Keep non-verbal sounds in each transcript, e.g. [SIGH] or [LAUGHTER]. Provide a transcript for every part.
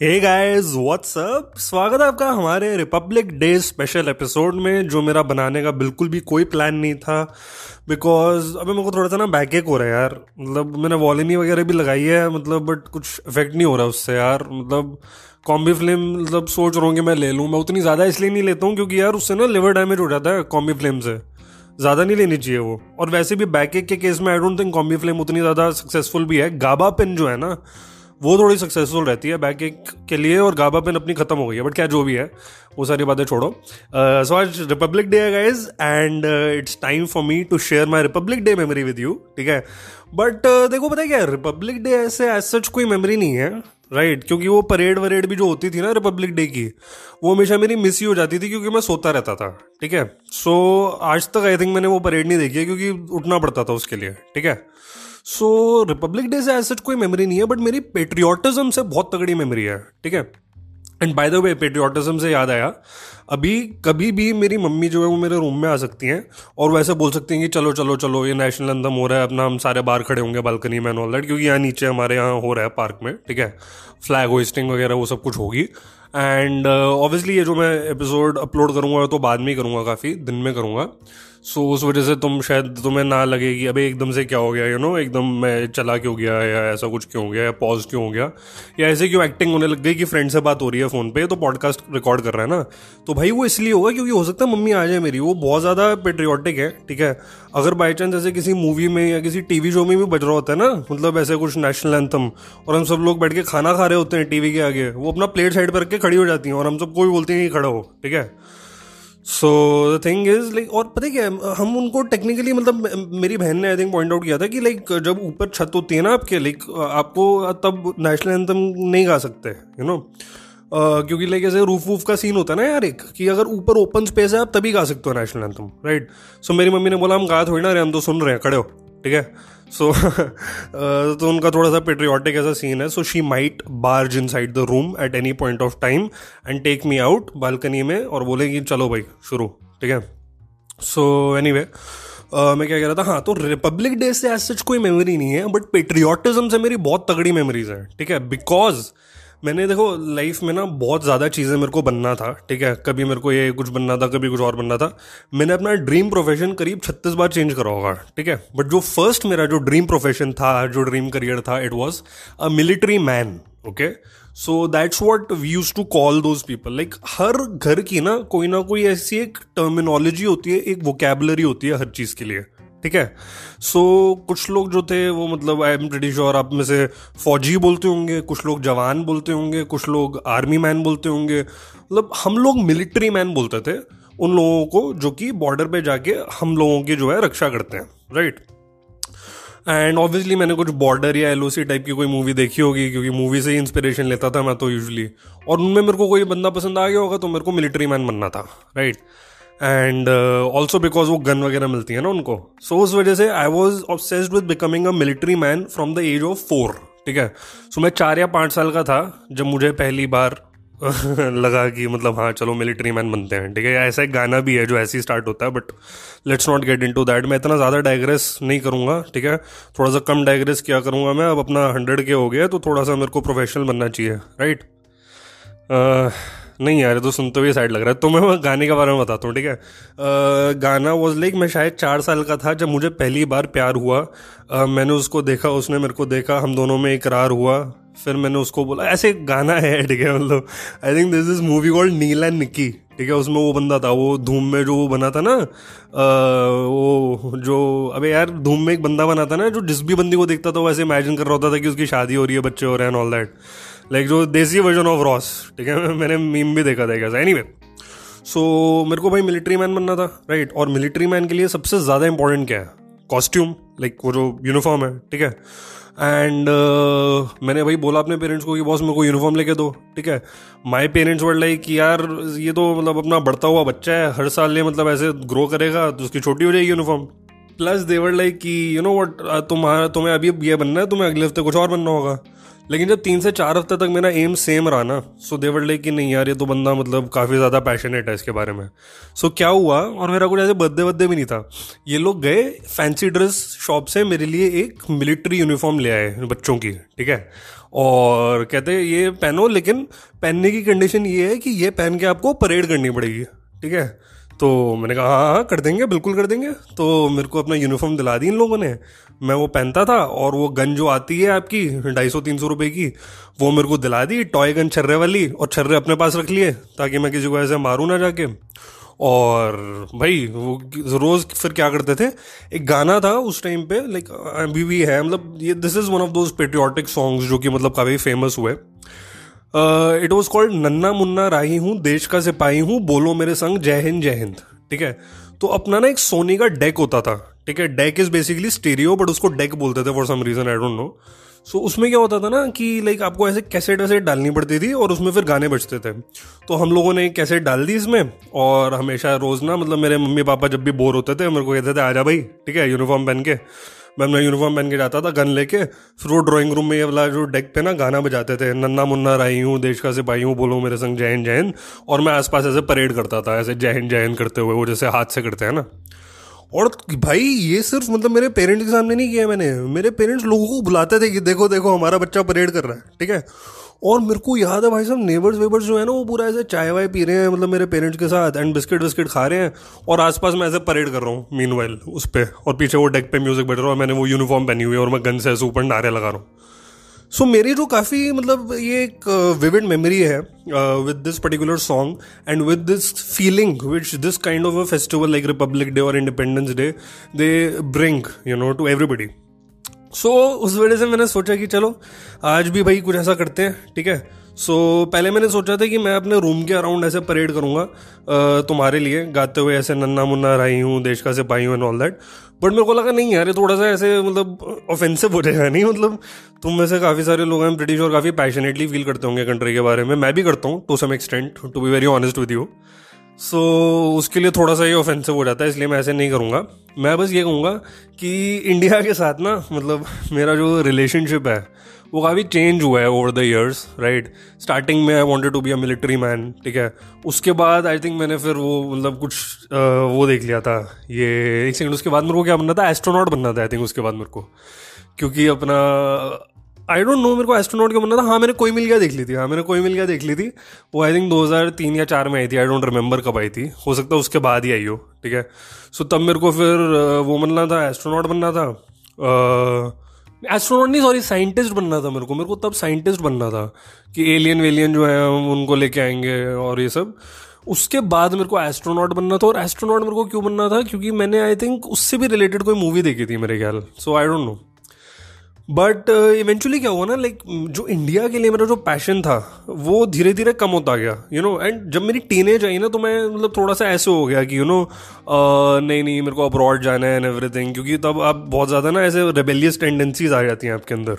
Hey guys what's up स्वागत है आपका हमारे रिपब्लिक डे स्पेशल एपिसोड में, जो मेरा बनाने का बिल्कुल भी कोई प्लान नहीं था। बिकॉज़ अभी मेरे को थोड़ा सा ना बैक एक हो रहा है यार। मतलब मैंने वॉलिनी वगैरह भी लगाई है मतलब बट कुछ इफ़ेक्ट नहीं हो रहा उससे यार। मतलब कॉम्बी फ्लेम मतलब सोच रहा हूँ कि मैं ले लूँ। मैं उतनी ज़्यादा इसलिए नहीं लेता हूँ क्योंकि यार उससे ना लिवर डैमेज हो जाता है कॉम्बी फ्लेम से। ज़्यादा नहीं लेनी चाहिए वो। और वैसे भी बैक एक के केस में I don't think Combiflam उतनी ज़्यादा सक्सेसफुल भी है। गाबा पेन जो है ना वो थोड़ी सक्सेसफुल रहती है बैक एक के लिए और गाबा पेन अपनी खत्म हो गई है बट क्या जो भी है वो सारी बातें छोड़ो। सो आज रिपब्लिक डे है guys and it's time for me to share my Republic Day memory with you ठीक है? बट uh, देखो पता है क्या रिपब्लिक डे ऐसे एज सच कोई मेमोरी नहीं है राइट right, क्योंकि वो परेड वरेड भी जो होती थी ना रिपब्लिक डे की वो हमेशा मेरी मिस ही हो जाती थी क्योंकि मैं सोता रहता था ठीक है? सो so, आज तक आई थिंक मैंने वो परेड नहीं देखी है क्योंकि उठना पड़ता था उसके लिए ठीक है? सो रिपब्लिक डे से एज सच कोई मेमोरी नहीं है बट मेरी पेट्रियोटिज्म से बहुत तगड़ी मेमोरी है ठीक है? And by the way patriotism से याद आया अभी कभी भी मेरी मम्मी जो है वो मेरे रूम में आ सकती हैं और वैसे बोल सकती हैं कि चलो चलो चलो ये नेशनल अंदम हो रहा है अपना हम सारे बाहर खड़े होंगे बालकनी में ऑल दैट क्योंकि यहाँ नीचे हमारे यहाँ हो रहा है पार्क में ठीक है? फ्लैग होस्टिंग वगैरह वो सब कुछ होगी। एंड ऑब्वियसली uh, ये जो मैं एपिसोड अपलोड करूँगा तो बाद में ही करूँगा काफ़ी दिन में करूँगा। सो उस वजह से तुम शायद तुम्हें ना लगे कि अबे एकदम से क्या हो गया यू नो एकदम मैं चला क्यों गया या ऐसा कुछ क्यों हो गया, या पॉज क्यों हो गया? या ऐसे क्यों एक्टिंग होने लग गई कि फ्रेंड से बात हो रही है फ़ोन पे तो पॉडकास्ट रिकॉर्ड कर रहा है ना? तो भाई वो इसलिए होगा क्योंकि हो सकता है मम्मी आ जाए मेरी, वो बहुत ज़्यादा पेट्रियोटिक है, ठीक है? अगर बाई चांस ऐसे किसी मूवी में या किसी टीवी शो में भी बज रहा होता है ना मतलब ऐसे कुछ नेशनल एंथम और हम सब लोग बैठ के खाना खा रहे होते हैं टीवी के आगे, वो अपना प्लेट साइड पर के खड़ी हो जाती हैं, और हम सबको भी बोलते हैं कि खड़ा हो, ठीक है? So the thing is like और पता क्या हम उनको टेक्निकली मतलब मेरी बहन ने आई थिंक पॉइंट आउट किया था कि लाइक जब ऊपर छत होती है ना आपके लाइक आपको तब नेशनल एंथम नहीं गा सकते यू नो क्योंकि लाइक ऐसे रूफ वूफ का सीन होता है ना यार एक, कि अगर ऊपर ओपन स्पेस है, आप तभी गा सकते हो नेशनल एंथम राइट सो मेरी मम्मी ने बोला, हम गा थोड़ी ना रहे, हम तो सुन रहे हैं, खड़े हो। ठीक है? सो [LAUGHS] uh, तो उनका थोड़ा सा पेट्रियाटिक ऐसा सीन है. So she might barge inside the room at any point of time and take me out balcony में और बोलेगी चलो भाई शुरू. ठीक है? सो एनी वे मैं क्या कह रहा था? हाँ तो रिपब्लिक डे से एज सच कोई मेमोरी नहीं है बट पेट्रियाटिज्म से मेरी बहुत तगड़ी मेमोरीज है. ठीक है? बिकॉज़ मैंने देखो लाइफ में ना बहुत ज़्यादा चीज़ें मेरे को बनना था, ठीक है? कभी मेरे को ये कुछ बनना था, कभी कुछ और बनना था। मैंने अपना ड्रीम प्रोफेशन करीब छत्तीस बार चेंज करा होगा, ठीक है? बट जो फ़र्स्ट मेरा जो ड्रीम प्रोफेशन था, जो ड्रीम करियर था it was a military man okay so that's what we use to call those people like हर घर की ना, कोई ना कोई ऐसी एक टर्मिनोलॉजी होती है, एक वोकेबलरी होती है हर चीज़ के लिए। ठीक है? सो so, कुछ लोग जो थे वो मतलब आई एम प्रेटी श्योर आप में से फौजी बोलते होंगे कुछ लोग जवान बोलते होंगे कुछ लोग आर्मी मैन बोलते होंगे। मतलब हम लोग मिलिट्री मैन बोलते थे उन लोगों को जो कि बॉर्डर पे जाके हम लोगों की जो है रक्षा करते हैं राइट एंड ऑब्वियसली मैंने कुछ बॉर्डर या एल टाइप की कोई मूवी देखी होगी क्योंकि मूवी से ही इंस्पिरेशन लेता था मैं तो यूजली और उनमें मेरे को कोई बंदा पसंद आ गया होगा तो मेरे को मिलिट्री मैन बनना था right right? And also because वो गन वगैरह मिलती है ना उनको। सो उस वजह से I was obsessed with becoming a military man from the age of four ठीक है? सो मैं चार या पाँच साल का था जब मुझे पहली बार [LAUGHS] लगा कि मतलब हाँ चलो मिलिट्री मैन बनते हैं ठीक है? ऐसा एक गाना भी है जो ऐसे ही स्टार्ट होता है but let's not get into that मैं इतना ज़्यादा डायग्रेस नहीं करूँगा ठीक है? थोड़ा सा कम डायग्रेस क्या करूँगा मैं अब अपना हंड्रेड के हो गया तो थोड़ा सा मेरे को प्रोफेशनल बनना चाहिए राइट uh, नहीं यार तो सुनते हुए साइड लग रहा है। तो मैं गाने के बारे में बताता हूँ ठीक है? गाना वॉज़ लाइक मैं शायद चार साल का था जब मुझे पहली बार प्यार हुआ। आ, मैंने उसको देखा उसने मेरे को देखा हम दोनों में इकरार हुआ। फिर मैंने उसको बोला ऐसे गाना है ठीक है मतलब। I think this is movie called Neal and Nikki ठीक है? उसमें वो बंदा था वो धूम में जो वो बना था ना आ, वो जो अबे यार धूम में एक बंदा बना था ना जो जिस भी बंदी को देखता था वैसे इमेजिन कर रहा होता था कि उसकी शादी हो रही है बच्चे हो रहे हैं ऑल दैट लाइक जो देसी वर्जन ऑफ़ रॉस ठीक है? [LAUGHS] मैंने मीम भी देखा था कैसा एनी सो मेरे को भाई मिलिट्री मैन बनना था राइट और मिलिट्री मैन के लिए सबसे ज़्यादा इंपॉर्टेंट क्या है? कॉस्ट्यूम लाइक वो जो यूनिफॉर्म है ठीक है? एंड uh, मैंने भाई बोला अपने पेरेंट्स को कि बॉस मेरे को यूनिफॉर्म लेके दो। ठीक है? माई पेरेंट्स वर्ड लाइक कि यार ये तो मतलब अपना बढ़ता हुआ बच्चा है हर साल ये मतलब ऐसे ग्रो करेगा तो उसकी छोटी हो जाएगी uniform plus they were like कि यू नो वट तुम्हारा तुम्हें अभी ये बनना है तुम्हें अगले हफ़्ते कुछ और बनना होगा। लेकिन जब तीन से चार हफ़्ते तक मेरा एम सेम रहा ना सो देवर लाइक कि नहीं यार, ये तो बंदा मतलब काफ़ी ज़्यादा पैशनेट है इसके बारे में। सो क्या हुआ? और मेरा कुछ ऐसे बर्थडे वद्दे भी नहीं था। ये लोग गए फैंसी ड्रेस शॉप से मेरे लिए एक मिलिट्री यूनिफॉर्म ले आए बच्चों की, ठीक है? और कहते ये पहनो, लेकिन पहनने की कंडीशन ये है कि ये पहन के आपको परेड करनी पड़ेगी, ठीक है? तो मैंने कहा हाँ हाँ कर देंगे, बिल्कुल कर देंगे। तो मेरे को अपना यूनिफॉर्म दिला दी इन लोगों ने। मैं वो पहनता था और वो गन जो आती है आपकी, ढाई सौ, तीन सौ रुपये की, वो मेरे को दिला दी टॉय गन छर्रे वाली और छर्रे अपने पास रख लिए, ताकि मैं किसी को ऐसे मारूँ ना जाके। और भाई, वो रोज़ फिर क्या करते थे, एक गाना था उस टाइम पे लाइक अभी भी है मतलब ये this is one of those patriotic songs जो कि मतलब काफ़ी फ़ेमस हुए। इट वॉज़ कॉल्ड नन्ना मुन्ना राही हूँ, देश का सिपाही हूँ, बोलो मेरे संग, जय हिंद जय हिंद। ठीक है? तो अपना ना एक सोनी का डेक होता था। ठीक है? Deck is basically stereo but उसको डेक बोलते थे for some reason I don't know so उसमें क्या होता था ना कि लाइक आपको ऐसे कैसेट वैसेट डालनी पड़ती थी और उसमें फिर गाने बजते थे। तो हम लोगों ने कैसेट डाल दी इसमें और हमेशा रोज ना मतलब मेरे मम्मी पापा जब भी बोर होते थे, मेरे को कहते थे आजा भाई। ठीक है? यूनिफॉर्म पहन के। मैं अपना यूनिफॉर्म पहन के जाता था, गन लेके, फिर वो ड्राइंग रूम में ये वाला जो डेक पे ना गाना बजाते थे, नन्ना मुन्ना राई हूँ, देश का सिपाही हूँ, बोलो मेरे संग जैन जैन, और मैं आसपास ऐसे परेड करता था, ऐसे जैन जैन करते हुए, वो जैसे हाथ से करते हैं ना। और भाई, ये सिर्फ़ मतलब मेरे पेरेंट्स के सामने नहीं किया मैंने, मेरे पेरेंट्स लोगों को बुलाते थे कि देखो देखो, हमारा बच्चा परेड कर रहा है, ठीक है? और मेरे को याद है भाई साहब नेबर्स वेबर्स जो है ना वो पूरा ऐसे चाय वाय पी रहे हैं मतलब मेरे पेरेंट्स के साथ एंड बिस्किट विस्किट खा रहे हैं और आसपास मैं ऐसे परेड कर रहा हूँ मीन वाइल उस पर और पीछे वो डेक पे म्यूज़िक बैठ रहा हूँ मैंने वो यूनिफॉर्म पहनी हुई है और मैं गन से ऐसे ऊपर नारे लगा रहा हूँ। सो so, मेरी जो काफ़ी मतलब ये एक विविड मेमोरी है with this particular song and with this feeling which this kind of a festival like Republic Day और Independence Day they bring you know to everybody so so, उस वजह से मैंने सोचा कि चलो आज भी भाई कुछ ऐसा करते हैं ठीक है? सो so, पहले मैंने सोचा था कि मैं अपने रूम के अराउंड ऐसे परेड करूँगा तुम्हारे लिए गाते हुए ऐसे नन्ना मुन्ना रही हूँ देश का सिपाही हूँ एंड ऑल दैट बट मेरे को लगा नहीं यार थोड़ा सा ऐसे मतलब ऑफेंसिव हो जाएगा नहीं? मतलब तुम में से काफ़ी सारे लोग हैं ब्रिटिश और काफ़ी पैशनेटली फील करते होंगे कंट्री के बारे में. मैं भी करता हूँ to some extent to be very honest with you so so, उसके लिए थोड़ा सा ये ऑफेंसिव हो जाता है इसलिए मैं ऐसे नहीं करूँगा। मैं बस ये कहूँगा कि इंडिया के साथ ना मतलब मेरा जो रिलेशनशिप है वो काफ़ी चेंज हुआ है over the years right starting में I wanted to be a military man ठीक है? उसके बाद आई थिंक मैंने फिर वो मतलब कुछ आ, वो देख लिया था ये एक सेकंड उसके बाद मेरे को क्या बनना था? एस्ट्रोनॉट बनना था आई थिंक उसके बाद मेरे को। क्योंकि अपना आई डोंट नो मेरे को एस्ट्रोनॉट क्या बनना था? हाँ मैंने कोई मिल गया देख ली थी। हाँ मैंने कोई मिल गया देख ली थी। वो आई थिंक 2003 या चार में आई थी। आई डोंट रिमेंबर कब आई थी। हो सकता है उसके बाद ही आई हो, ठीक है? सो तब मेरे को फिर वो बनना था एस्ट्रोनॉट बनना था। एस्ट्रोनॉट नहीं सॉरी साइंटिस्ट बनना था मेरे को। मेरे को तब साइंटिस्ट बनना था कि एलियन वेलियन जो है, हम उनको लेके आएँगे और ये सब। उसके बाद मेरे को एस्ट्रोनॉट बनना था। और एस्ट्रोनॉट मेरे को क्यों बनना था? क्योंकि मैंने आई थिंक उससे भी रिलेटेड कोई मूवी देखी थी मेरे ख्याल। So I don't know but eventually uh, क्या हुआ ना लाइक जो इंडिया के लिए मेरा जो पैशन था वो धीरे धीरे कम होता गया यू नो एंड जब मेरी टीन एज आई ना तो मैं मतलब थोड़ा सा ऐसे हो गया कि यू नो नहीं नहीं मेरे को अब्रॉड जाना है एंड एवरीथिंग क्योंकि तब आप बहुत ज़्यादा ना ऐसे रेबेलियस टेंडेंसीज आ जाती हैं आपके अंदर।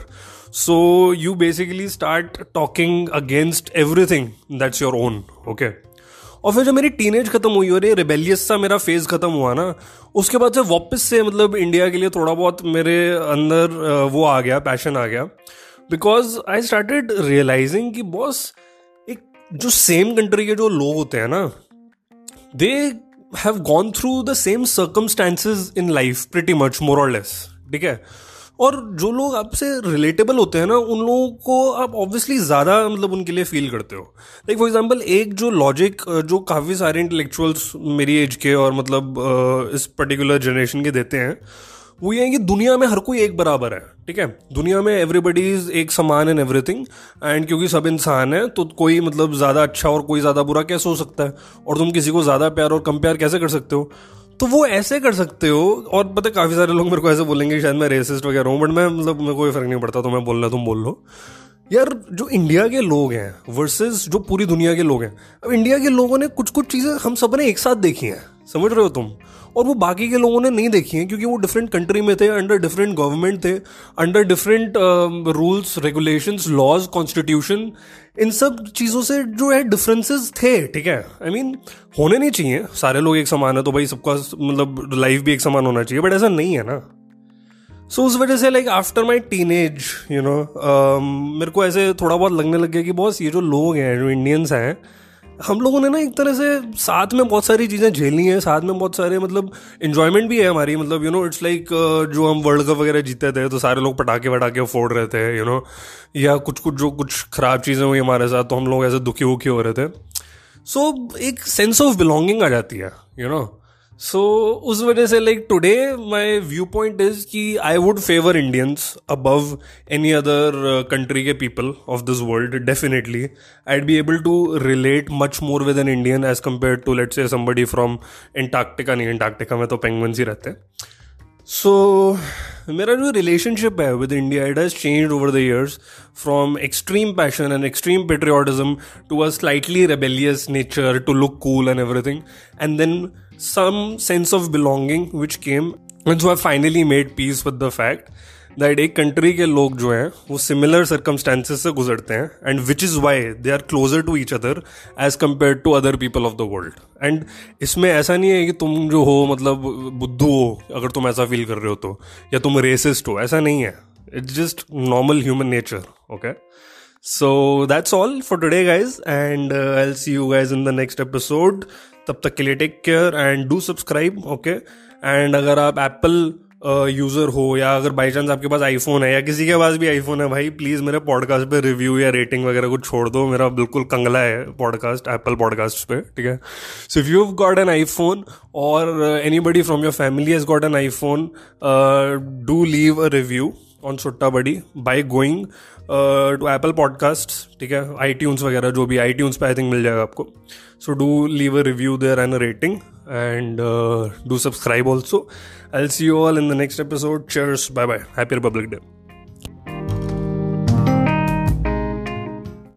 So you basically start talking against everything that's your own okay और फिर जब मेरी टीनेज खत्म हुई, और ये रिबेलियस सा मेरा फ़ेज़ खत्म हुआ ना, उसके बाद से वापस से मतलब इंडिया के लिए थोड़ा बहुत मेरे अंदर वो आ गया पैशन आ गया। बिकॉज़ आई स्टार्टेड रियलाइजिंग कि बॉस एक जो सेम कंट्री के जो लोग होते हैं ना they have gone through the same circumstances in life pretty much more और लेस ठीक है? और जो लोग आपसे रिलेटेबल होते हैं ना, उन लोगों को आप ऑब्वियसली ज़्यादा मतलब उनके लिए फील करते हो। लाइक फॉर एग्जांपल एक जो लॉजिक जो काफ़ी सारे इंटेलेक्चुअल्स मेरी एज के और मतलब इस पर्टिकुलर जनरेशन के देते हैं, वो ये है कि दुनिया में हर कोई एक बराबर है, ठीक है? दुनिया में एवरीबडी इज़ एक समान एंड एवरीथिंग एंड क्योंकि सब इंसान है तो कोई मतलब ज़्यादा अच्छा और कोई ज़्यादा बुरा कैसे हो सकता है? और तुम किसी को ज़्यादा प्यार और कम प्यार कैसे कर सकते हो? तो वो ऐसे कर सकते हो, और पता काफ़ी सारे लोग मेरे को ऐसे बोलेंगे शायद मैं रेसिस्ट वगैरह हूँ बट मैं मतलब मेरे कोई फ़र्क नहीं पड़ता तो मैं बोलना तुम बोल लो। यार, जो इंडिया के लोग हैं वर्सेस जो पूरी दुनिया के लोग हैं, अब इंडिया के लोगों ने कुछ कुछ चीज़ें हम सबने एक साथ देखी हैं, समझ रहे हो तुम? और वो बाकी के लोगों ने नहीं देखी हैं, क्योंकि वो डिफरेंट कंट्री में थे अंडर डिफरेंट गवर्नमेंट थे under different rules regulations laws constitution इन सब चीज़ों से जो है डिफरेंसेस थे ठीक है? आई I मीन mean, होने नहीं चाहिए। सारे लोग एक समान है तो भाई सबका मतलब लाइफ भी एक समान होना चाहिए बट ऐसा नहीं है ना। सो so, उस वजह से like after my teen age you know मेरे को ऐसे थोड़ा बहुत लगने लग गया कि बॉस ये जो लोग हैं जो इंडियंस हैं हम लोगों ने ना एक तरह से साथ में बहुत सारी चीज़ें झेली हैं साथ में बहुत सारे मतलब इन्जॉयमेंट भी है हमारी मतलब यू नो इट्स लाइक जो हम वर्ल्ड कप वगैरह जीते थे तो सारे लोग पटाखे वटाखे फोड़ रहे थे यू you नो know? या कुछ कुछ जो कुछ ख़राब चीज़ें हुई हमारे साथ तो हम लोग ऐसे दुखी उखी हो रहे थे सो so, एक सेंस ऑफ़ बिलोंगिंग आ जाती है you you know know? So so, उस वजह से like today my view point is कि I would favour Indians above any other country के people of this world definitely I'd be able to relate much more with an Indian as compare to let say somebody from Antarctica नहीं Antarctica में तो पेंगवंस ही रहते हैं. सो मेरा जो relationship है with India it has change over the years from extreme passion and extreme patriotism to a slightly rebellious nature to look cool and everything and then some sense of belonging which came and so I finally made peace with the fact. That एक country के लोग जो हैं, वो similar circumstances से गुजरते हैं and which is why they are closer to each other as compare to other people of the world and इसमें ऐसा नहीं है कि तुम जो हो मतलब बुद्धू हो, अगर तुम ऐसा फील कर रहे हो तो या तुम रेसिस्ट हो, ऐसा नहीं है। It's just normal human nature okay so that's all for today guys and I'll see you guys in the next episode तब तक के लिए take care and do subscribe okay and अगर आप एप्पल यूज़र हो या अगर बाई चांस आपके पास आईफोन है या किसी के पास भी आईफोन है भाई प्लीज़ मेरे पॉडकास्ट पे रिव्यू या रेटिंग वगैरह कुछ छोड़ दो। मेरा बिल्कुल कंगला है पॉडकास्ट एप्पल पॉडकास्ट पे, ठीक है? So if you got an iPhone और anybody from your family has got an iPhone do leave a review on Sutta buddy by going to Apple podcast ठीक है? आई वगैरह, जो भी आई पे आई थिंक मिल जाएगा आपको। So do leave a review there and a and uh, do subscribe also. I'll see you all in the next episode. Cheers. Bye bye. Happy Republic Day.